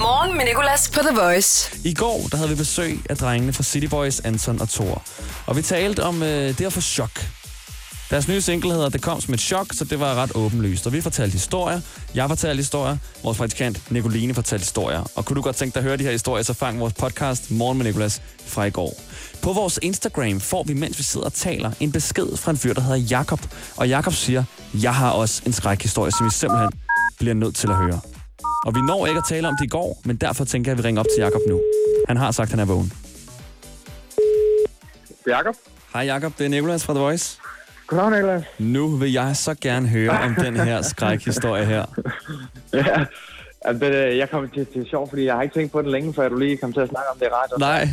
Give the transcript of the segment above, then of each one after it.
Morgen med Nicolas på The Voice. I går der havde vi besøg af drengene fra City Boys, Anton og Thor. Og vi talte om øh, det at få chok. Deres nye single hedder Det kom som et chok, så det var ret åbenlyst. Og vi fortalte historier, jeg fortalte historier, vores praktikant Nicoline fortalte historier. Og kunne du godt tænke dig at høre de her historier, så fang vores podcast Morgen med Nicolas fra i går. På vores Instagram får vi, mens vi sidder og taler, en besked fra en fyr, der hedder Jakob. Og Jakob siger, jeg har også en skrækhistorie, som vi simpelthen bliver nødt til at høre. Og vi når ikke at tale om det i går, men derfor tænker jeg, at vi ringer op til Jakob nu. Han har sagt, at han er vågen. Jakob. Hej Jakob, det er Nicolas fra The Voice. Goddag, Niklas. Nu vil jeg så gerne høre om den her skrækhistorie her. Ja, altså, det, øh, jeg kommer til, til sjov, fordi jeg har ikke tænkt på det længe, før du lige kom til at snakke om det i radioen. Nej,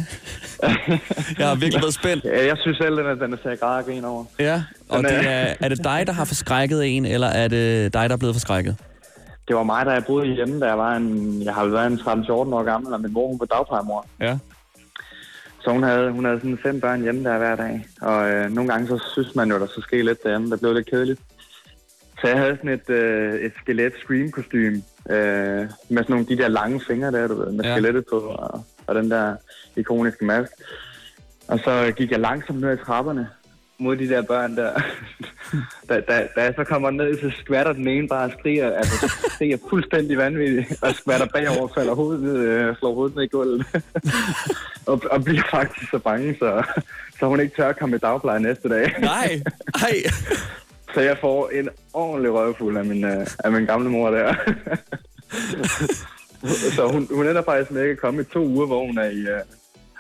jeg har virkelig været spændt. Ja, jeg synes selv, den er, den er til at græde og grine over. Ja, og Den det er, er det dig, der har forskrækket en, eller er det dig, der er blevet forskrækket? Det var mig, der jeg boede hjemme, da jeg var en, jeg har været en 13-14 år gammel, og min mor hun var dagplejemor. Ja. Så hun havde, hun havde sådan fem børn hjemme der hver dag. Og øh, nogle gange så synes man jo, der så ske lidt derhjemme. Der blev lidt kedeligt. Så jeg havde sådan et, øh, et skelet scream kostume øh, med sådan nogle de der lange fingre der, du ved, med Ja. skelettet på, og, og den der ikoniske mask. Og så gik jeg langsomt ned ad trapperne mod de der børn der. da, da, da jeg så kommer ned, så skvatter den ene bare og skriger, altså skriger fuldstændig vanvittigt, og skvatter bagover falder hovedet ned, øh, slår hovedet ned i gulvet. og, og bliver faktisk så bange, så, så hun ikke tør at komme i dagpleje næste dag. Nej, ej. Så jeg får en ordentlig røvfuld af min, øh, af min gamle mor der. så hun, hun ender faktisk med ikke at komme i to uger, hvor hun er i, øh,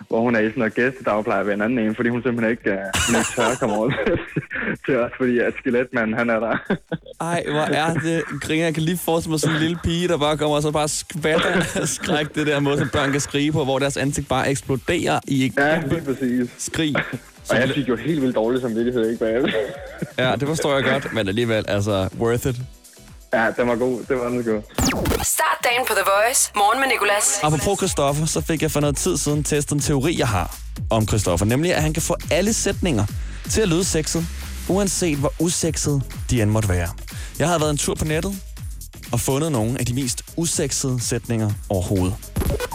hvor hun er i sådan noget gæstedagpleje ved en anden en, fordi hun simpelthen ikke, øh, hun ikke tør komme over til os, fordi at skeletmanden, han er der. Ej, hvor er det griner. Jeg kan lige forestille mig sådan en lille pige, der bare kommer og så bare skvatter skræk det der måde, som børn kan skrige på, hvor deres ansigt bare eksploderer i et ja, lige præcis. skrig. Og jeg fik jo helt vildt dårlig samvittighed, ikke bagefter. Ja, det forstår jeg godt, men alligevel, altså, worth it. Ja, den var god. Det var den god. Start dagen på The Voice. Morgen med Nicolas. Apropos Christoffer, så fik jeg for noget tid siden testet en teori, jeg har om Christoffer. Nemlig, at han kan få alle sætninger til at lyde sexet, uanset hvor usekset de end måtte være. Jeg havde været en tur på nettet og fundet nogle af de mest usexede sætninger overhovedet.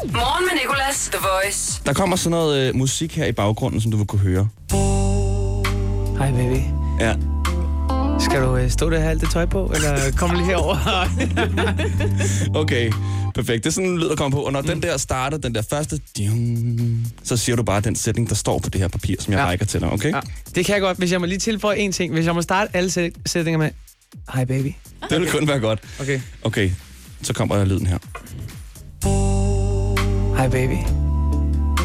Morgen med Nicolas. The Voice. Der kommer sådan noget øh, musik her i baggrunden, som du vil kunne høre. Hej baby. Ja. Skal du øh, stå der og have alt det tøj på, eller komme lige herover? Okay, perfekt. Det er sådan en lyd, der kommer på. Og når den der starter, den der første, så siger du bare den sætning, der står på det her papir, som jeg ja. Rækker til dig, okay? ja, det kan jeg godt. Hvis jeg må lige tilføje en ting. Hvis jeg må starte alle sæt- sætninger med, hej baby. Det vil kun være godt. Okay. Okay, så kommer lyden her. Hej baby.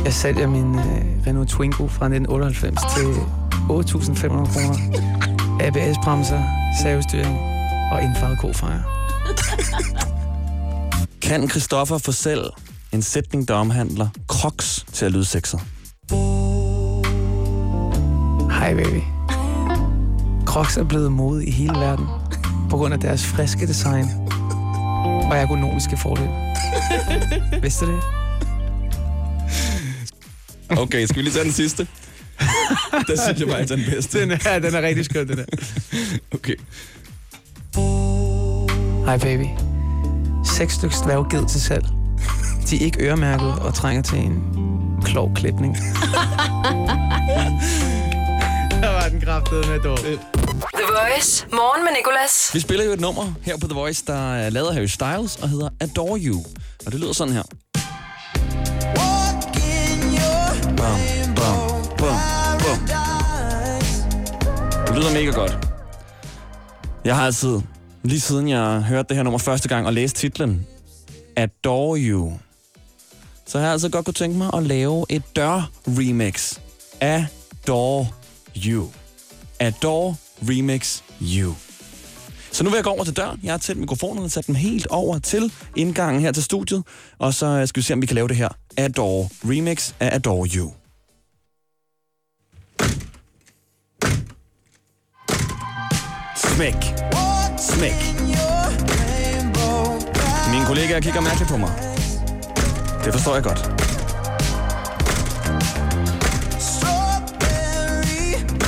Jeg sælger min øh, Renault Twingo fra 1998 til 8.500 kroner. ABS-bremser, servostyring og indfarvet kofejer. Kan Christoffer få selv en sætning, der omhandler crocs til at lyde sexet? Hej baby. Crocs er blevet mode i hele verden på grund af deres friske design og ergonomiske fordele. Vidste du det? Okay, skal vi lige tage den sidste? Der synes jeg faktisk den bedste. Den er, den er rigtig skøn, den der. Okay. Hej baby. Seks stykker dværgged til salg. De er ikke øremærket og trænger til en klog klipning. Der var den kraftede med dog. The Voice. Morgen med Nicolas. Vi spiller jo et nummer her på The Voice, der er lavet af Harry Styles og hedder Adore You. Og det lyder sådan her. Bum, Det lyder mega godt. Jeg har altid, lige siden jeg hørte det her nummer første gang og læste titlen, Adore You, så har jeg altså godt kunne tænke mig at lave et dør-remix. Adore You. Adore Remix You. Så nu vil jeg gå over til døren. Jeg har tændt mikrofonerne og sat dem helt over til indgangen her til studiet. Og så skal vi se, om vi kan lave det her Adore Remix af Adore You. Smæk. Smæk. Mine kollegaer kigger mærkeligt på mig. Det forstår jeg godt.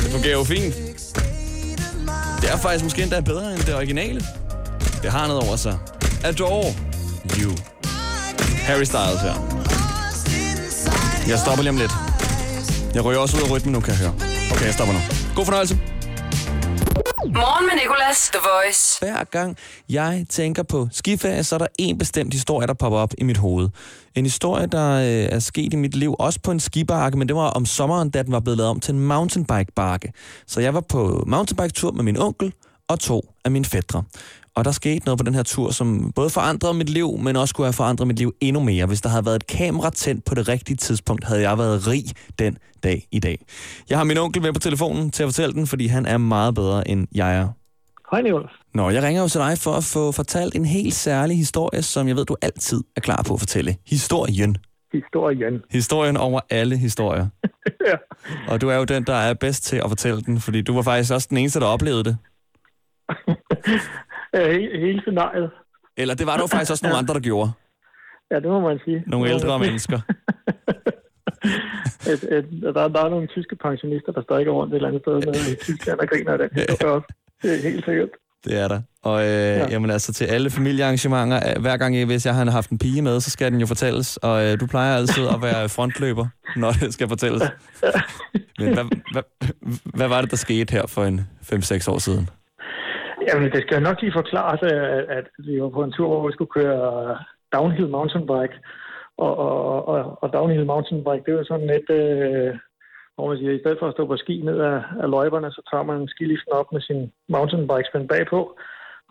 Det fungerer jo fint. Det er faktisk måske endda bedre end det originale. Det har noget over sig. Adore you. Harry Styles her. Jeg stopper lige om lidt. Jeg ryger også ud af rytmen nu, kan jeg høre. Okay, jeg stopper nu. God fornøjelse. Nicolas, The Voice. Hver gang jeg tænker på skiferie, så er der en bestemt historie, der popper op i mit hoved. En historie, der øh, er sket i mit liv, også på en skibakke, men det var om sommeren, da den var blevet lavet om til en mountainbike-bakke. Så jeg var på mountainbike-tur med min onkel og to af mine fædre. Og der skete noget på den her tur, som både forandrede mit liv, men også kunne have forandret mit liv endnu mere. Hvis der havde været et kamera tændt på det rigtige tidspunkt, havde jeg været rig den dag i dag. Jeg har min onkel med på telefonen til at fortælle den, fordi han er meget bedre, end jeg er. Hej Nicolas. Nå, jeg ringer jo til dig for at få fortalt en helt særlig historie, som jeg ved, du altid er klar på at fortælle. Historien. Historien. Historien over alle historier. ja. Og du er jo den, der er bedst til at fortælle den, fordi du var faktisk også den eneste, der oplevede det. Ja, he- hele scenariet. Eller det var der jo faktisk også nogle andre, der gjorde. Ja, det må man sige. Nogle ældre mennesker. et, et, der, der er nogle tyske pensionister, der stadig går rundt et eller andet sted med Tyskland og griner af den historie også. Det er helt sikkert. Det er der. Og øh, ja. jamen altså til alle familiearrangementer, øh, hver gang jeg, hvis jeg har haft en pige med, så skal den jo fortælles. Og øh, du plejer altid at være frontløber, når det skal fortælles. Men hvad, hvad, hvad var det, der skete her for en 5-6 år siden? Jamen, det skal nok lige forklares, at, at vi var på en tur, hvor vi skulle køre downhill mountainbike. Og, og, og, og downhill mountainbike, det jo sådan lidt, øh, hvor man siger, i stedet for at stå på ski ned af, af løjperne, så tager man skiliften op med sin mountainbike spændt bagpå,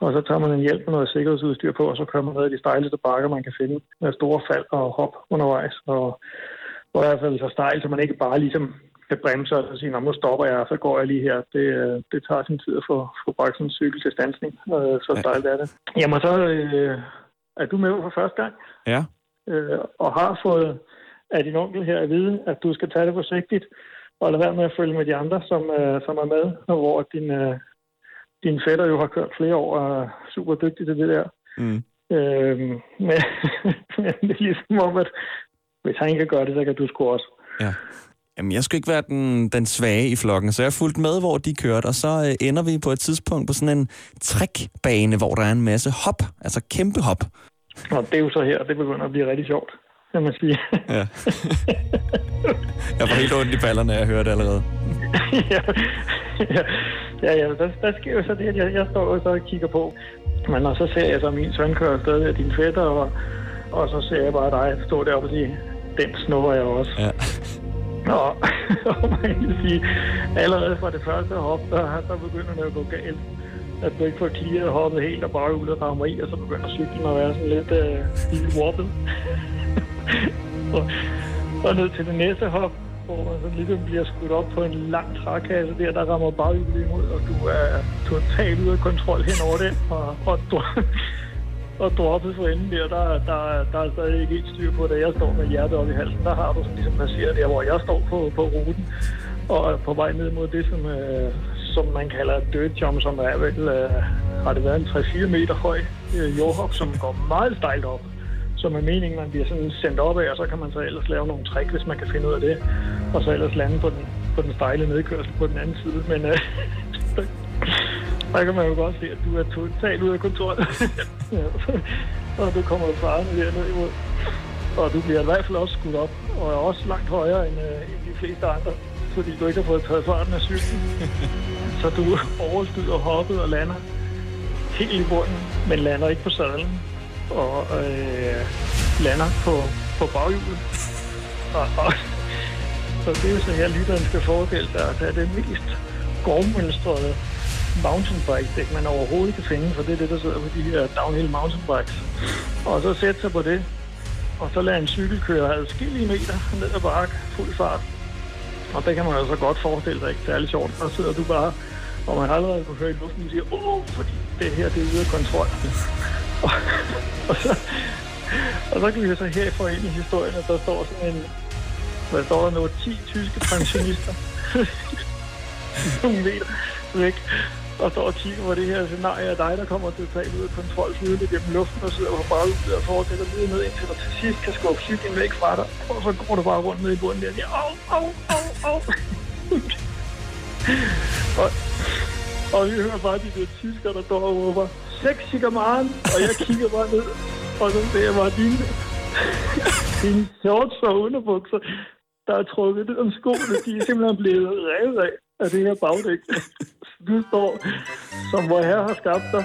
og så tager man en hjælp med noget sikkerhedsudstyr på, og så kører man ned i de stejleste bakker, man kan finde med store fald og hop undervejs. Og, og i hvert fald så stejl, så man ikke bare ligesom kan bremse og sige, "Nå, nu stopper jeg, og så går jeg lige her. Det, øh, det tager sin tid at få, få bragt sådan en cykel til stansning, øh, så stejlt er det. Jamen så øh, er du med for første gang, Ja. øh, og har fået af din onkel her at vide, at du skal tage det forsigtigt, og lade være med at følge med de andre, som, øh, som er med, og hvor din, øh, din fætter jo har kørt flere år og er super dygtig til det der. Mm. Øh, men, men det er ligesom om, at hvis han kan gøre det, så kan du sgu også. Ja. Jamen, jeg skulle ikke være den, den svage i flokken, så jeg fulgte med, hvor de kørte, og så øh, ender vi på et tidspunkt på sådan en trækbane, hvor der er en masse hop, altså kæmpe hop. Og det er jo så her, det begynder at blive rigtig sjovt, kan man sige. Ja. jeg får helt ondt i ballerne, jeg hører det allerede. ja, ja, ja, ja der, der sker jo så det, at jeg, jeg står og så kigger på. Men og så ser jeg så min søn køre afsted af din fætter, og, og så ser jeg bare dig stå deroppe og sige, den snupper jeg også. Ja. Og, og man kan sige, allerede fra det første hop, der, der begynder det at gå galt. At du ikke får clearet hoppet helt og bare ud og rammer i, og så begynder cyklen at være sådan lidt øh, wobbet og, og ned til det næste hop, hvor man så ligesom bliver skudt op på en lang trækasse der, der rammer baghjulet imod, og du er totalt ude af kontrol hen over den, og, og, du, og droppet for enden der, der, der, der er stadig ikke helt styr på, da jeg står med hjertet op i halsen. Der har du sådan ligesom passeret der, hvor jeg står på, på ruten, og er på vej ned mod det, som, øh, som man kalder dirt jump, som er vel, øh, har det været en 3-4 meter høj øh, jordhop, som går meget stejlt op. Som er meningen, man bliver sådan sendt op af, og så kan man så ellers lave nogle trick, hvis man kan finde ud af det. Og så ellers lande på den, på den stejle nedkørsel på den anden side. Men øh, der, kan man jo godt se, at du er totalt ude af kontrol. ja, og du kommer farende derned imod. Og du bliver i hvert fald også skudt op, og er også langt højere end, øh, end de fleste andre, fordi du ikke har fået taget farten af cyklen. så du overstyder hoppet og lander helt i bunden, men lander ikke på sadlen. Og øh, lander på, på baghjulet. Og, og, så det er jo så her, lytteren skal forestille sig at tage det mest gormønstrede mountainbike dæk, man overhovedet kan finde, for det er det, der sidder på de her downhill mountainbikes. Og så sætte sig på det, og så lade en cykel køre adskillige meter ned ad bakke, fuld fart. Og det kan man altså godt forestille sig ikke særlig sjovt. Så sidder du bare, og man allerede kunne høre i luften, og siger, åh, fordi det her, det er ude af kontrol og, og, så, og så kan vi jo så her få ind i historien, at der står sådan en, hvad står der nu, 10 tyske pensionister. nogle meter væk og står og kigger på det her scenarie af dig, der kommer til at tage ud af kontrol, flyvende gennem luften og sidder på bare ud og fortsætter lige ned, indtil du til sidst kan skubbe cyklen væk fra dig, og så går du bare rundt ned i bunden der og siger, au, au, au, au. og, og vi hører bare de der tysker, der står og råber, seks cigaretten, og jeg kigger bare ned, og så ser jeg bare dine Dine shorts og underbukser, der er trukket ned om skoene, de er simpelthen blevet revet af af det her bagdæk. Du står, som hvor herre har skabt dig,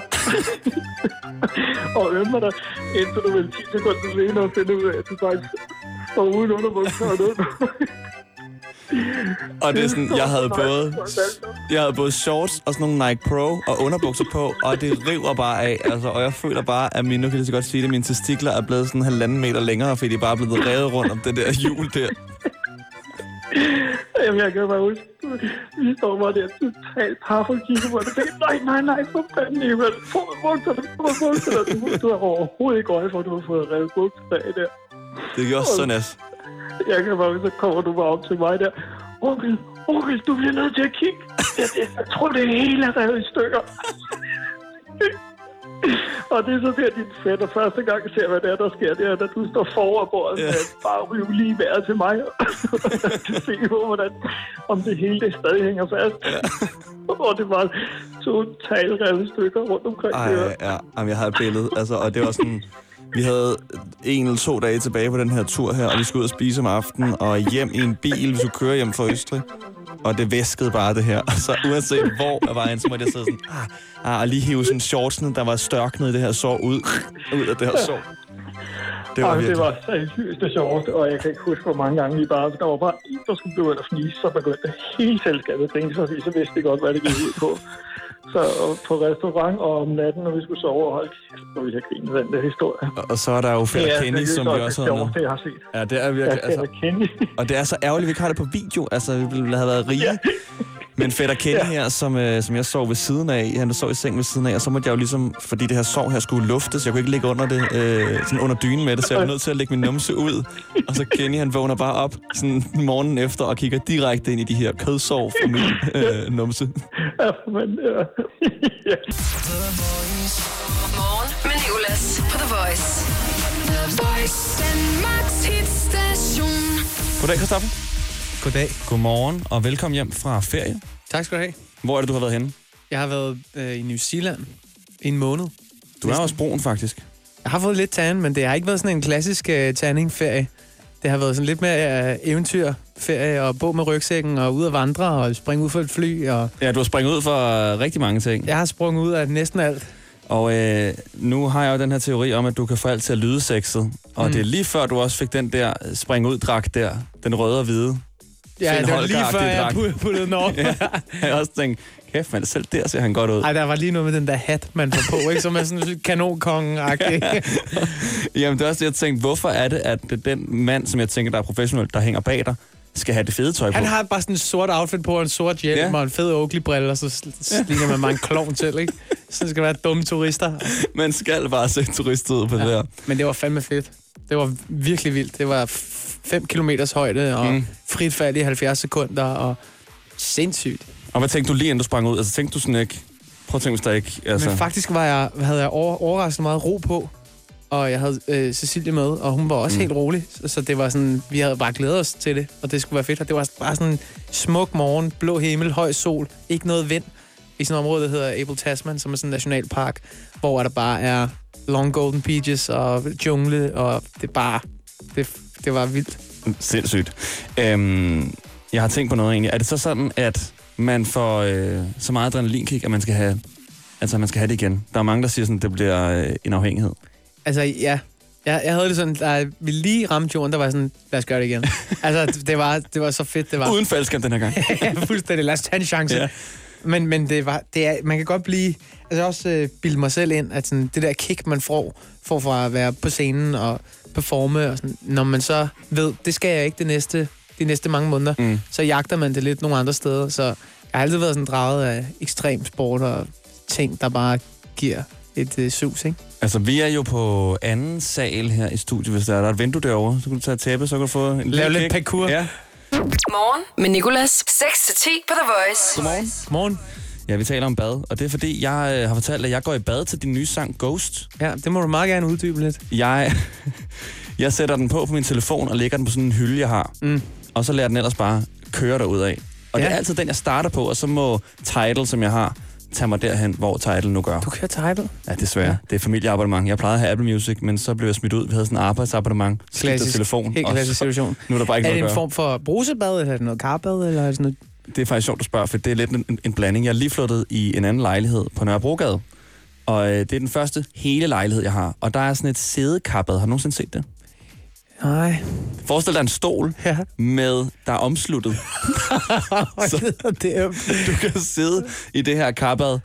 og ømmer dig, indtil du vil 10 sekunder senere finde ud af, at du faktisk står uden underbukser og noget. Og det er sådan, jeg havde både, jeg havde både shorts og sådan nogle Nike Pro og underbukser på, og det river bare af. Altså, og jeg føler bare, at mine, nu kan jeg så godt sige det, mine testikler er blevet sådan en halvanden meter længere, fordi de bare er blevet revet rundt om det der hjul der. Jamen, jeg kan bare huske, vi står bare der totalt par og kigger på det. Nej, nej, nej, for fanden, Emil. Få bukserne, få bukserne. Du, du har overhovedet ikke øje for, at du har fået revet bukserne af der. Det gjorde så næst. Jeg kan bare, så kommer du bare op til mig der. Onkel, onkel, du bliver nødt til at kigge. Jeg, jeg, jeg tror, det hele er revet i stykker. Og det er så der, din fætter første gang ser, hvad det er, der sker. Det er, at du står foran bordet Ja. bare rive lige vejret til mig. du ser på, hvordan, om det hele det stadig hænger fast. og det var totalt revet stykker rundt omkring. Ej, ja. Jamen, jeg har et billede. Altså, og det var sådan... Vi havde en eller to dage tilbage på den her tur her, og vi skulle ud og spise om aftenen, og hjem i en bil, vi skulle køre hjem fra Østrig. Og det væskede bare det her. Og så uanset hvor jeg var så måtte jeg sidde sådan, ah, ah, og lige hive sådan shortsene, der var størknet i det her sår, ud, ud af det her sår. Det var virkelig... det var seriøst det sjoveste, og jeg kan ikke huske, hvor mange gange vi bare... Der var bare en, der skulle begynde at fnise, så begyndte hele selskabet at grine, fordi så vidste de godt, hvad det gik ud på. Så på restaurant og om natten, når vi skulle sove, og hold kæft, hvor vi har grinet den der historie. Og- Og så er der jo Fætter Kenny, seriøst som vi også det havde med. jeg har set. Ja, det er Ja, virkelig... Fætter Altså, Kenny. og det er så ærgerligt, at vi ikke har det på video. Altså, vi ville have været rige. Men fætter Kenny her, som, øh, som jeg sov ved siden af, han sov i seng ved siden af, og så måtte jeg jo ligesom, fordi det her sov her skulle luftes, jeg kunne ikke ligge under det, øh, sådan under dynen med det, så jeg var nødt til at lægge min numse ud. Og så Kenny, han vågner bare op sådan morgenen efter og kigger direkte ind i de her kødsår fra min øh, numse. Ja, men, ja. ja. Morgen med Nicolas på The Voice. The Voice. Danmarks hitstation. Goddag, Christoffer. Goddag. Godmorgen, og velkommen hjem fra ferie. Tak skal du have. Hvor er det, du har været henne? Jeg har været øh, i New Zealand i en måned. Du er også brun, faktisk. Jeg har fået lidt tan, men det har ikke været sådan en klassisk øh, tanningferie. Det har været sådan lidt mere øh, eventyrferie og bo med rygsækken og ud at vandre og springe ud for et fly. Og Ja, du har springet ud for øh, rigtig mange ting. jeg har sprunget ud af næsten alt. Og øh, nu har jeg jo den her teori om, at du kan få alt til at lyde sexet. Og mm. det er lige før, du også fik den der spring ud dragt der. Den røde og hvide. Ja, Finn det var lige før, jeg puttede den over. Ja. Jeg har også tænkt, kæft man, selv der ser han godt ud. Ej, der var lige noget med den der hat, man får på, ikke? Som er sådan lidt kanonkongen-agtig. Jamen det er også det, jeg tænkte, hvorfor er det, at det den mand, som jeg tænker, der er professionel, der hænger bag dig, skal have det fede tøj på? Han har bare sådan en sort outfit på, og en sort hjelm Ja. og en fed Oakley-brille, og så ligner man bare en klovn til, ikke? Så skal være dumme turister. Man skal bare se turistet ud på ja. det der. Men det var fandme fedt. Det var virkelig vildt. Det var 5 km højde og Mm. frit fald i 70 sekunder og sindssygt. Og hvad tænkte du lige inden du sprang ud? Altså tænkte du sådan ikke, prøv at tænke, hvis der ikke... Altså. Men faktisk var jeg, havde jeg over, overraskende meget ro på, og jeg havde øh, Cecilie med, og hun var også Mm. mm. helt rolig. Så, så det var sådan, vi havde bare glædet os til det, og det skulle være fedt. Og det var bare sådan en smuk morgen, blå himmel, høj sol, ikke noget vind. I sådan et område, der hedder Abel Tasman, som er sådan en nationalpark, hvor der bare er long golden beaches og jungle, og det er bare, det, det var vildt. Sindssygt. Øhm, jeg har tænkt på noget egentlig. Er det så sådan, at man får øh, så meget adrenalinkick, at man skal have, altså, man skal have det igen? Der er mange, der siger sådan, at det bliver øh, en afhængighed. Altså, ja. Jeg, jeg havde det sådan, da vi lige ramte jorden, der var sådan, lad os gøre det igen. altså, det var, det var så fedt, det var. Uden faldskærm den her gang. ja, fuldstændig. Lad os tage en chance. Ja. Men, men det var, det er, man kan godt blive... Altså også øh, bilde mig selv ind, at sådan, det der kick, man får, får fra at være på scenen og performe, og sådan, når man så ved, det skal jeg ikke de næste, de næste mange måneder, Mm. så jagter man det lidt nogle andre steder. Så jeg har altid været sådan draget af ekstrem sport og ting, der bare giver et øh, sus, ikke? Altså, vi er jo på anden sal her i studiet, hvis der er, der er et vindue derovre. Så kan du tage et tæppe, så kan du få en Lave lille lidt parkour. Ja. Morgen med Nicolas. 6-10 på The Voice. Godmorgen. Morgen. Ja, vi taler om bad, og det er fordi, jeg øh, har fortalt, at jeg går i bad til din nye sang Ghost. Ja, det må du meget gerne uddybe lidt. Jeg, jeg sætter den på på min telefon og lægger den på sådan en hylde, jeg har. Mm. Og så lader den ellers bare køre derud af. Og ja. det Ja. er altid den, jeg starter på, og så må title, som jeg har, tage mig derhen, hvor Tidal nu gør. Du kører Tidal. Ja, desværre. Det er familieabonnement. Jeg plejede at have Apple Music, men så blev jeg smidt ud. Vi havde sådan en arbejdsabonnement. Klassisk. telefon. Helt klassisk situation. Nu er der bare ikke Er det noget en at gøre. form for brusebad, eller er det noget karbad, eller er det sådan noget? Det er faktisk sjovt, du spørger, for det er lidt en, en blanding. Jeg er lige flyttet i en anden lejlighed på Nørrebrogade. Og øh, det er den første hele lejlighed, jeg har. Og der er sådan et sædekappet. Har du nogensinde set det? Nej. Forestil dig en stol, Ja. med, der er omsluttet. Så det Du kan sidde i det her kappet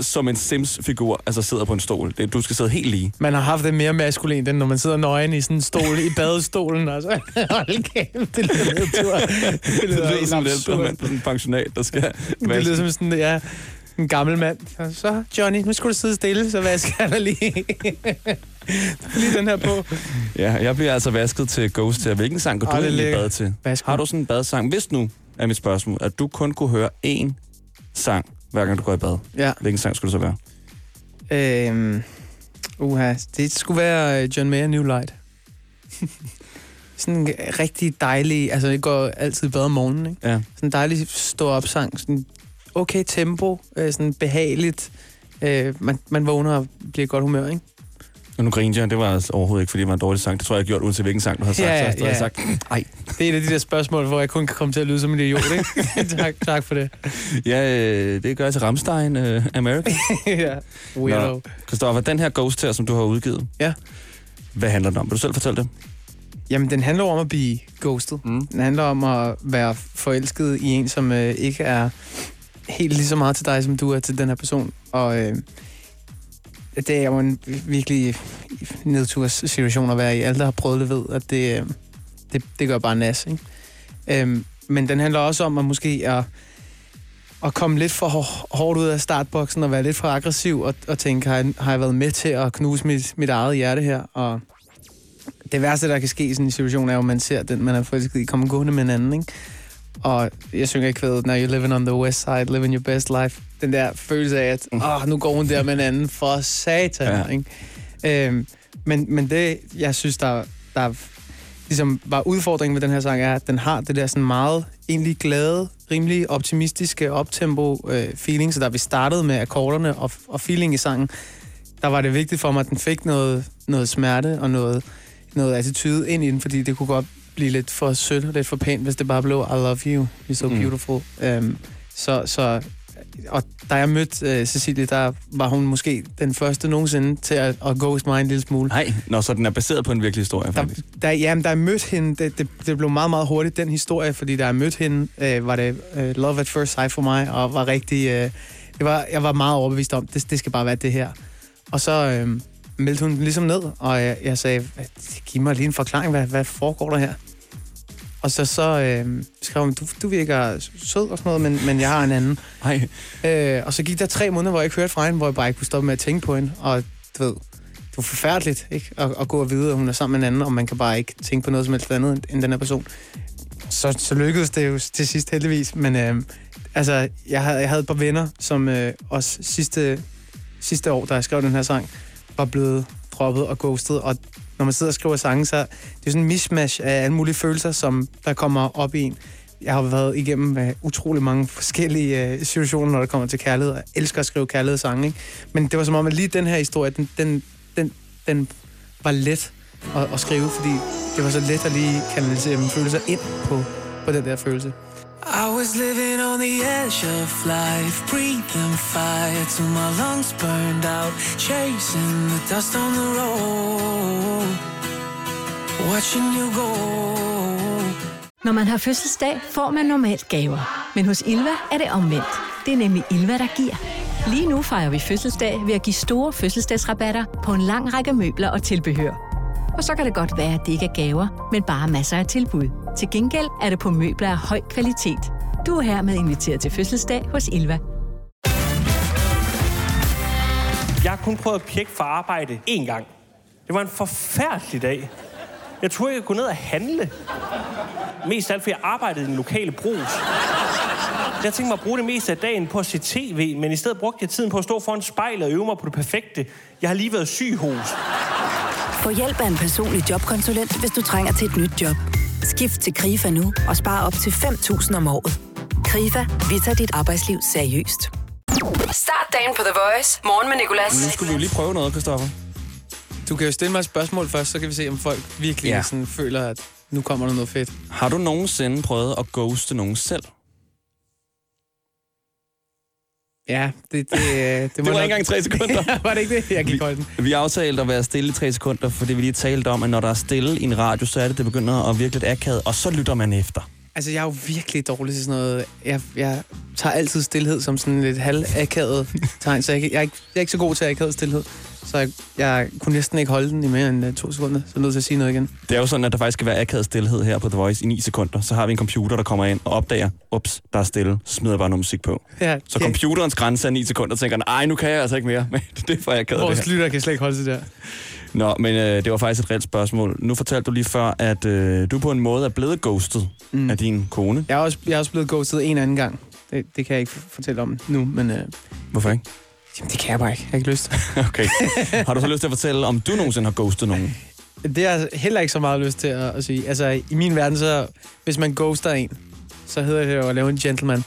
som en Sims-figur, altså sidder på en stol. Det, du skal sidde helt lige. Man har haft det mere maskulint, end når man sidder nøgen i sådan en stol i badestolen. Altså. Hold kæft, det lyder nedtur. Det Det lyder, som ældre mand på sådan en pensionat, der skal Det lyder som sådan, ja, en gammel mand. Så, Johnny, nu skal du sidde stille, så vasker jeg lige. lige den her på. Ja, jeg bliver altså vasket til Ghost til. Hvilken sang går Åh, du det er egentlig i lækkert. bad til? Værsgo. Har du sådan en badsang? Hvis nu, er mit spørgsmål, at du kun kunne høre én sang, hver gang du går i bad. Ja. Hvilken sang skulle det så være? Øhm, uha, det skulle være øh, John Mayer New Light. sådan en rigtig dejlig, altså jeg går altid i bad om morgenen, ikke? Ja. Sådan en dejlig stå-op sang, sådan okay tempo, øh, sådan behageligt. Øh, man, man vågner og bliver godt humør, ikke? Og nu griner jeg, det var altså overhovedet ikke, fordi det var en dårlig sang. Det tror jeg, jeg gjort, uanset hvilken sang, du har sagt. Ja, så ja, har jeg ja. sagt, ej. Det er et af de der spørgsmål, hvor jeg kun kan komme til at lyde som en idiot, ikke? tak, tak for det. Ja, øh, det gør jeg til Ramstein uh, America. ja. Weirdo. Nå. Christoffer, den her Ghost her, som du har udgivet. Ja. Hvad handler den om? Vil du selv fortælle det? Jamen, den handler om at blive ghostet. Mm. Den handler om at være forelsket i en, som øh, ikke er helt lige så meget til dig, som du er til den her person. Og øh, det er jo en virkelig nedturssituation at være i. Alle, der har prøvet det, ved, at det, øh, det, det gør bare nas. Ikke? Øhm, men den handler også om at måske at, at komme lidt for hårdt ud af startboksen og være lidt for aggressiv og, og tænke, har jeg, har jeg været med til at knuse mit, mit eget hjerte her? Og det værste, der kan ske i sådan en situation, er jo, at man ser den, man er forelsket i, komme gående med en anden, ikke? Og jeg synger ikke kvædet, Now you're living on the west side, living your best life. Den der følelse af, at åh, nu går hun der med en anden, for satan, ja. ikke? Øhm, men, men det, jeg synes, der, der ligesom var udfordringen med den her sang, er, at den har det der sådan meget egentlig glade, rimelig optimistiske optempo øh, feeling, så da vi startede med akkorderne og, og feeling i sangen, der var det vigtigt for mig, at den fik noget, noget smerte og noget, noget attitude ind i den, fordi det kunne godt blive lidt for sødt og lidt for pænt, hvis det bare blev I love you, you're so Mm. beautiful. Um, så, så, og da jeg mødte uh, Cecilie, der var hun måske den første nogensinde til at, at ghost mig en lille smule. Nej, Nå, så den er baseret på en virkelig historie, Der, faktisk. der, jamen, da jeg mødte hende, det, det, det blev meget, meget hurtigt, den historie, fordi da jeg mødte hende, øh, var det øh, love at first sight for mig, og var rigtig, øh, det var, jeg var meget overbevist om, det, det skal bare være det her. Og så øh, meldte hun ligesom ned, og jeg, jeg sagde, giv mig lige en forklaring, hvad, hvad foregår der her? Og så, så øh, skrev hun, du, du virker sød og sådan noget, men, men jeg har en anden. Nej, Øh, og så gik der tre måneder, hvor jeg ikke hørte fra hende, hvor jeg bare ikke kunne stoppe med at tænke på hende. Og du ved, det var forfærdeligt ikke? At, at gå og vide, at hun er sammen med en anden, og man kan bare ikke tænke på noget som helst andet end den her person. Så, så lykkedes det jo til sidst heldigvis. Men øh, altså, jeg havde, jeg havde et par venner, som øh, også sidste, sidste år, da jeg skrev den her sang, var blevet droppet og ghostet. Og når man sidder og skriver sange, så det er sådan en mismatch af alle mulige følelser, som der kommer op i en. Jeg har været igennem uh, utrolig mange forskellige uh, situationer, når det kommer til kærlighed. Jeg elsker at skrive kærlighedssange, ikke? Men det var som om, at lige den her historie, den, den, den, den var let at, at skrive, fordi det var så let at lige kanalisere mine følelser ind på, på den der følelse. I was living on the edge of life, breathing fire till my lungs burned out, chasing the dust on the road, watching you go. Når man har fødselsdag, får man normalt gaver. Men hos Ilva er det omvendt. Det er nemlig Ilva, der giver. Lige nu fejrer vi fødselsdag ved at give store fødselsdagsrabatter på en lang række møbler og tilbehør. Og så kan det godt være, at det ikke er gaver, men bare masser af tilbud. Til gengæld er det på møbler af høj kvalitet. Du er hermed inviteret til fødselsdag hos Ilva. Jeg har kun prøvet at pjekke for arbejde én gang. Det var en forfærdelig dag. Jeg troede, jeg kunne gå ned og handle. Mest af alt, fordi jeg arbejdede i den lokale brus. Jeg tænkte mig at bruge det meste af dagen på at se tv, men i stedet brugte jeg tiden på at stå foran spejlet og øve mig på det perfekte. Jeg har lige været syg hos. Få hjælp af en personlig jobkonsulent, hvis du trænger til et nyt job. Skift til KRIFA nu og spare op til 5.000 om året. KRIFA, vi tager dit arbejdsliv seriøst. Start dagen på The Voice. Morgen med Nicolas. Nu skulle vi jo lige prøve noget, Christoffer. Du kan jo stille mig et spørgsmål først, så kan vi se, om folk virkelig ja. sådan føler, at nu kommer der noget fedt. Har du nogensinde prøvet at ghoste nogen selv? Ja, det, det, det, Det var ikke engang tre sekunder. ja, var det ikke det? Jeg gik holde den. Vi aftalte at være stille i tre sekunder, fordi vi lige talte om, at når der er stille i en radio, så er det, det begynder at virke lidt akavet, og så lytter man efter. Altså, jeg er jo virkelig dårlig til sådan noget. Jeg, jeg tager altid stillhed som sådan lidt halvakavet tegn, så jeg, jeg, er ikke, jeg er ikke så god til akavet stillhed. Så jeg, jeg kunne næsten ikke holde den i mere end uh, to sekunder, så jeg er nødt til at sige noget igen. Det er jo sådan, at der faktisk skal være akavet stillhed her på The Voice i 9 sekunder. Så har vi en computer, der kommer ind og opdager, ups, der er stille, så smider jeg bare noget musik på. Ja, Så det- computerens grænse er 9 sekunder, og tænker, ej, nu kan jeg altså ikke mere. Men det er for akavet, Vores lytter kan slet ikke holde sig der. Nå, men øh, det var faktisk et reelt spørgsmål. Nu fortalte du lige før, at øh, du på en måde er blevet ghostet mm. af din kone. Jeg er også, jeg er også blevet ghostet en anden gang. Det, det kan jeg ikke fortælle om nu, men øh, Hvorfor ikke? Jamen, det kan jeg bare ikke. Jeg har ikke lyst. Okay. Har du så lyst til at fortælle, om du nogensinde har ghostet nogen? Det har jeg heller ikke så meget lyst til at, at sige. Altså, i min verden, så hvis man ghoster en, så hedder det jo at lave en gentleman.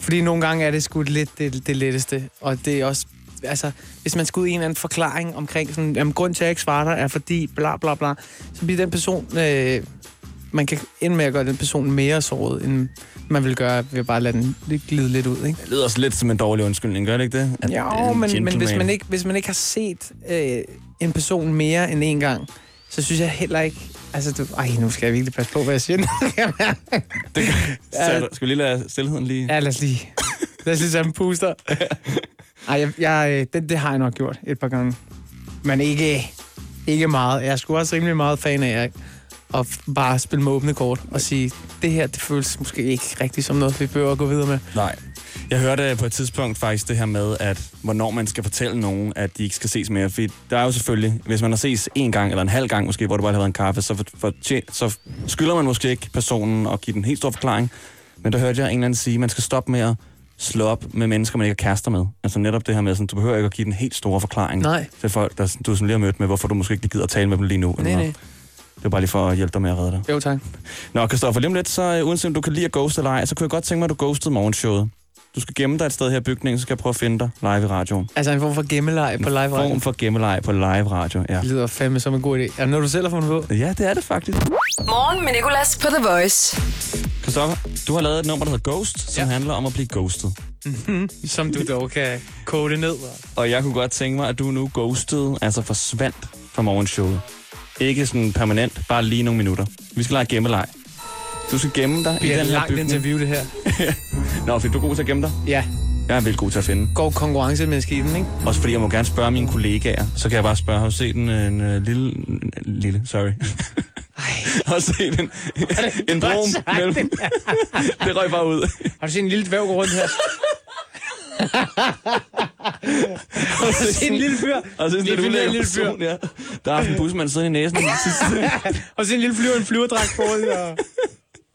Fordi nogle gange er det sgu lidt det, det letteste. Og det er også... Altså, hvis man skal ud i en eller anden forklaring omkring sådan, jamen, grund til, at jeg ikke svarer dig, er fordi bla bla bla, så bliver den person... Øh, man kan ende med at gøre den person mere såret, end man vil gøre ved at bare lade den glide lidt ud, ikke? Det lyder også lidt som en dårlig undskyldning, gør det ikke det? At, Jo, en men, men hvis, man ikke, hvis man ikke har set øh, en person mere end en gang, så synes jeg heller ikke... Altså, du, ej, nu skal jeg virkelig passe på, hvad jeg siger. nu. Så, skal vi lige lade stillheden lige... ja, lad os lige, lad os lige tage en puster. Ej, jeg, jeg, øh, det, det har jeg nok gjort et par gange. Men ikke, ikke meget. Jeg er sgu også rimelig meget fan af at, at bare spille med åbne kort og sige, det her, det føles måske ikke rigtigt som noget, vi behøver at gå videre med. Nej. Jeg hørte på et tidspunkt faktisk det her med, at hvornår man skal fortælle nogen, at de ikke skal ses mere. Fordi der er jo selvfølgelig, hvis man har ses en gang eller en halv gang måske, hvor du bare har været en kaffe, så, for, for, så skylder man måske ikke personen og give den helt stor forklaring. Men der hørte jeg en eller anden sige, at man skal stoppe med at slå op med mennesker, man ikke er kærester med. Altså netop det her med, sådan, du behøver ikke at give den helt store forklaring Nej. til folk, der du sådan lige har mødt med, hvorfor du måske ikke gider at tale med dem lige nu. eller nej. Det er bare lige for at hjælpe dig med at redde dig. Jo, tak. Nå, Kristoffer, lige om lidt, så uh, uanset om du kan lide at ghoste eller ej, så kunne jeg godt tænke mig, at du ghostede morgenshowet. Du skal gemme dig et sted her i bygningen, så skal jeg prøve at finde dig live i radioen. Altså en form for gemmeleg på live radio. Form for gemmeleje på live radio, ja. Det lyder fandme som en god idé. Er det noget, du selv har fundet på? Ja, det er det faktisk. Morgen med Nicolas på The Voice. Kristoffer, du har lavet et nummer, der hedder Ghost, som ja. Handler om at blive ghostet. Som du dog kan kode ned. Og jeg kunne godt tænke mig, at du nu ghostede, altså forsvandt fra morgenshowet. Ikke sådan permanent, bare lige nogle minutter. Vi skal lege gemmeleg. Du skal gemme dig Det i er den et her langt bygning. interview, det her. Nå, fordi du er god til at gemme dig. Ja, Jeg er vildt god til at finde. går konkurrencemenneske i den, ikke? Også fordi jeg må gerne spørge mine kollegaer. Så kan jeg bare spørge, har du set en, en, en lille... En, lille, sorry. har du set en, en brom mellem... det røg bare ud. Har du set en lille dværg gå rundt her? Har du set en lille fyr? Og så en lille fyr. person, ja. Der er haft en busmand siddende i næsen. Har du set en lille flyver, en flyverdragt på og...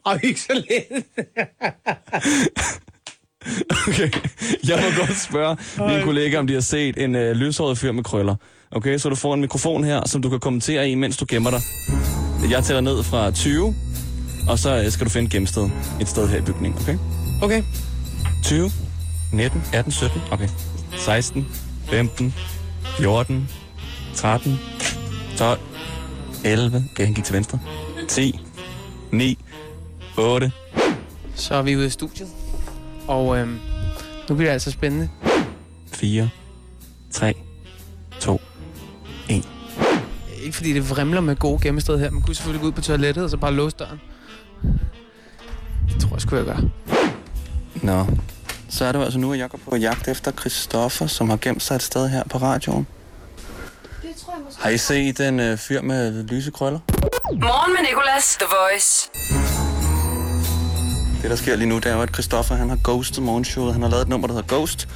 Og ikke så lidt. Okay, jeg må godt spørge mine kollegaer, om de har set en øh, lyshåret fyr med krøller. Okay, så du får en mikrofon her, som du kan kommentere i, mens du gemmer dig. Jeg tæller ned fra 20, og så øh, skal du finde et gemmested. Et sted her i bygningen, okay? Okay. 20, 19, 18, 17, okay. 16, 15, 14, 13, 12, 11, okay, han gik til venstre. 10, 9, 8, Så er vi ude i studiet. Og øhm, nu bliver det altså spændende. 4, 3, 2, 1. Ikke fordi det vrimler med gode gemmesteder her. Man kunne selvfølgelig gå ud på toilettet og så bare låse døren. Det tror jeg sgu, jeg gør. Nå, så er det jo altså nu, at jeg går på jagt efter Christoffer, som har gemt sig et sted her på radioen. Det tror jeg måske. Har I set en øh, fyr med lyse krøller? Morgen med Nicolas, The Voice. Det, der sker lige nu, det er jo, at Christoffer han har ghostet morgenshowet. Han har lavet et nummer, der hedder Ghost.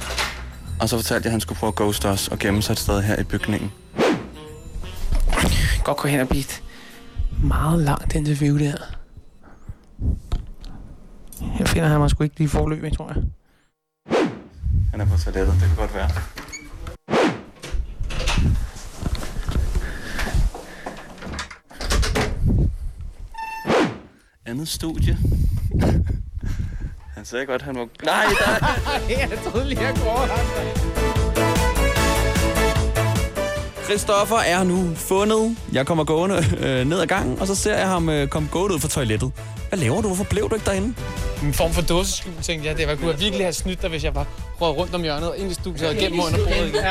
Og så fortalte jeg, at han skulle prøve at ghoste os og gemme sig et sted her i bygningen. Godt gå hen og blive et meget langt interview, det her. Jeg finder han mig sgu ikke lige forløb, tror jeg. Han er på toilettet, det kan godt være. Andet studie. Han sagde godt, han var... Nej, der... jeg troede lige, jeg Christoffer er nu fundet. Jeg kommer gående øh, ned ad gangen, og så ser jeg ham øh, komme gående ud fra toilettet. Hvad laver du? Hvorfor blev du ikke derinde? En form for dåseskjul, tænkte jeg. Det var, kunne jeg virkelig have snydt dig, hvis jeg bare røg rundt om hjørnet ind i studiet og gennem under bordet igen.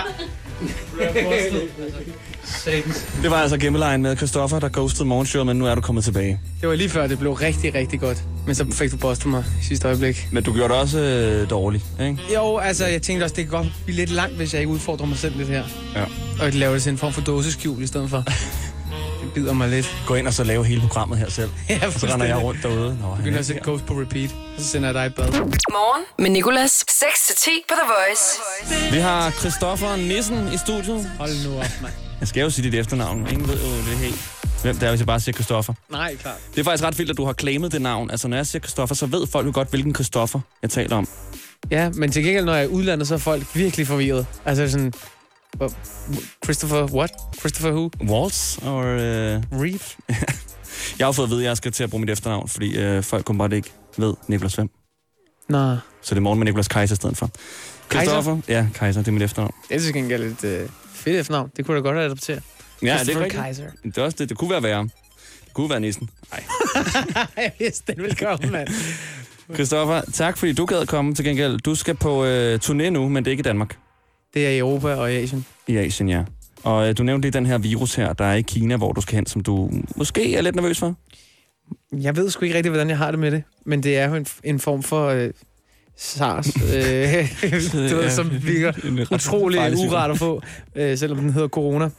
Det var altså gemmelejen med Christoffer, der ghostede morgenshowet, men nu er du kommet tilbage. Det var lige før, det blev rigtig, rigtig godt. Men så fik du bustet mig i sidste øjeblik. Men du gjorde det også øh, dårligt, ikke? Jo, altså, jeg tænkte også, det kan godt blive lidt langt, hvis jeg ikke udfordrer mig selv lidt her. Ja. Og lave det til en form for dåseskjul i stedet for. Bider mig lidt. Gå ind og så lave hele programmet her selv. Ja, og så render jeg rundt derude. Nå, Begynder er at sætte. Ghost på repeat, og så sender jeg dig et bad. Morgen med Nicolas. 6-10 på The Voice. Vi har Christoffer Nissen i studiet. Hold nu op, mand. Jeg skal jo sige dit efternavn. Ingen ved jo det helt, hvem det er, hvis jeg bare siger Christoffer. Nej, klart. Det er faktisk ret vildt, at du har claimet det navn. Altså, når jeg siger Christoffer, så ved folk jo godt, hvilken Christoffer jeg taler om. Ja, men til gengæld, når jeg er udlandet, så er folk virkelig forvirret. Altså sådan... Christopher what? Christopher who? Waltz og... Øh... Reeve? Jeg har fået at vide, at jeg skal til at bruge mit efternavn, fordi øh, folk kommer bare ikke ved Niklas Hvem. Nå, Så det er morgen med Niklas Kaiser i stedet for. Kaiser? Ja, Kaiser, det er mit efternavn. det er til gengæld et øh, fedt efternavn. Det kunne da godt adoptere. Ja, det er rigtigt. Kaiser. Det er også det. Det kunne være værre. Det kunne være nissen. Nej. jeg vidste, den ville komme, mand. Christoffer, tak fordi du gad komme til gengæld. Du skal på øh, turné nu, men det er ikke i Danmark. Det er i Europa og i Asien. I Asien, ja. Og øh, du nævnte lige den her virus her, der er i Kina, hvor du skal hen, som du måske er lidt nervøs for. Jeg ved sgu ikke rigtig, hvordan jeg har det med det. Men det er jo en, en form for øh, SARS, øh, du ved, som virker utrolig uret at få, øh, selvom den hedder corona.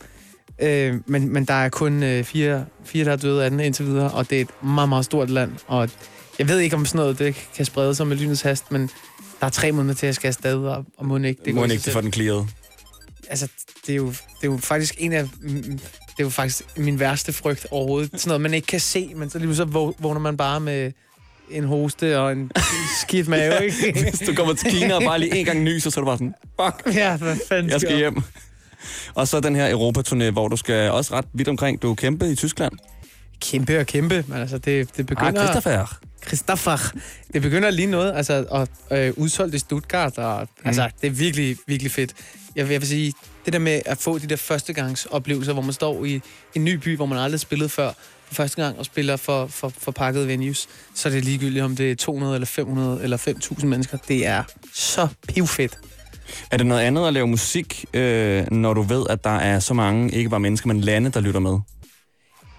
Øh, men, men der er kun øh, fire, fire, der er døde af den indtil videre, og det er et meget, meget stort land. Og jeg ved ikke, om sådan noget det kan sprede sig med lynets hast, men der er tre måneder til, at jeg skal afsted, og, og må ikke det Det må ikke selv. få den clearet. Altså, det er, jo, det er jo faktisk en af... Det er jo faktisk min værste frygt overhovedet. Sådan noget, man ikke kan se, men så lige så våg- vågner man bare med en hoste og en skidt mave, ikke? Hvis du kommer til Kina og bare lige en gang nyser, så er du bare sådan, fuck, ja, hvad fanden jeg skal hjem. Og så den her Europaturné, hvor du skal også ret vidt omkring. Du er kæmpe i Tyskland. Kæmpe og kæmpe, men altså, det, det Ah, begynder... Christopher. Christopher. Det begynder lige noget, altså, og øh, udsolgt i Stuttgart, og mm. altså, det er virkelig, virkelig fedt. Jeg, jeg vil sige, det der med at få de der førstegangsoplevelser, hvor man står i en ny by, hvor man aldrig har spillet før, for første gang og spiller for, for, for pakkede venues, så er det ligegyldigt, om det er 200 eller 500 eller 5.000 mennesker. Det er så pivfedt. Er det noget andet at lave musik, øh, når du ved, at der er så mange, ikke bare mennesker, men lande, der lytter med?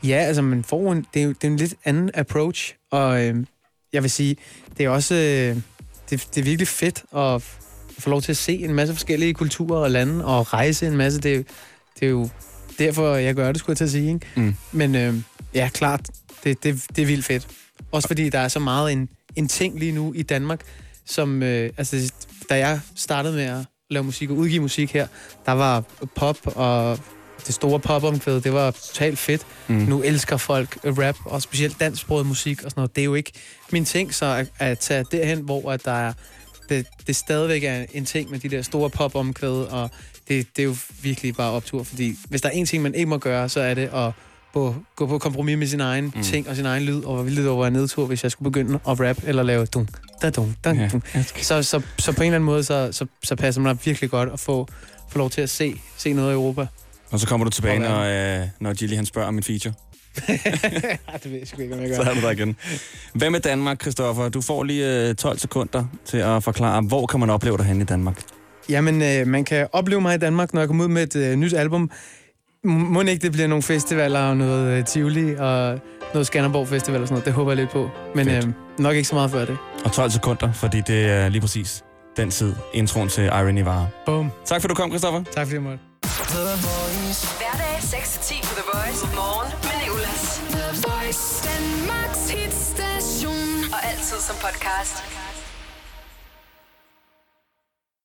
Ja, altså man får en, det, er det er en lidt anden approach, og øh, jeg vil sige, det er også øh, det, det er virkelig fedt at få lov til at se en masse forskellige kulturer og lande, og rejse en masse. Det, det er jo derfor, jeg gør det, skulle jeg til at sige. Ikke? Mm. Men øh, ja, klart, det, det, det er vildt fedt. Også fordi der er så meget en, en ting lige nu i Danmark, som, øh, altså, da jeg startede med at lave musik og udgive musik her, der var pop og det store popomkvæd, det var totalt fedt. Mm. Nu elsker folk rap, og specielt dansksproget musik og sådan noget. Det er jo ikke min ting så at, at tage derhen, hvor at der er, det, det stadigvæk er en ting med de der store popomkvæd, og det, det er jo virkelig bare optur, fordi hvis der er en ting, man ikke må gøre, så er det at på, gå på kompromis med sin egen Mm. ting og sin egen lyd, og hvor vildt var en nedtur, hvis jeg skulle begynde at rap eller lave dun, da dun, da Ja. dun. Så, så, så på en eller anden måde, så, så, så passer man virkelig godt at få, få lov til at se, se noget af Europa. Og så kommer du tilbage, Og når, øh, når Gilly han spørger om min feature. det ved jeg sgu ikke, om jeg Så gør. er du der igen. Hvad med Danmark, Christoffer? Du får lige øh, 12 sekunder til at forklare, hvor kan man opleve dig hen i Danmark? Jamen, øh, man kan opleve mig i Danmark, når jeg kommer ud med et øh, nyt album. M- Må ikke det bliver nogle festivaler og noget øh, Tivoli og noget Skanderborg Festival og sådan noget. Det håber jeg lidt på. Men øh, nok ikke så meget før det. Og 12 sekunder, fordi det er lige præcis den tid, introen til Irony var. Boom. Tak for, du kom, Christoffer. Tak fordi jeg måtte. podcast.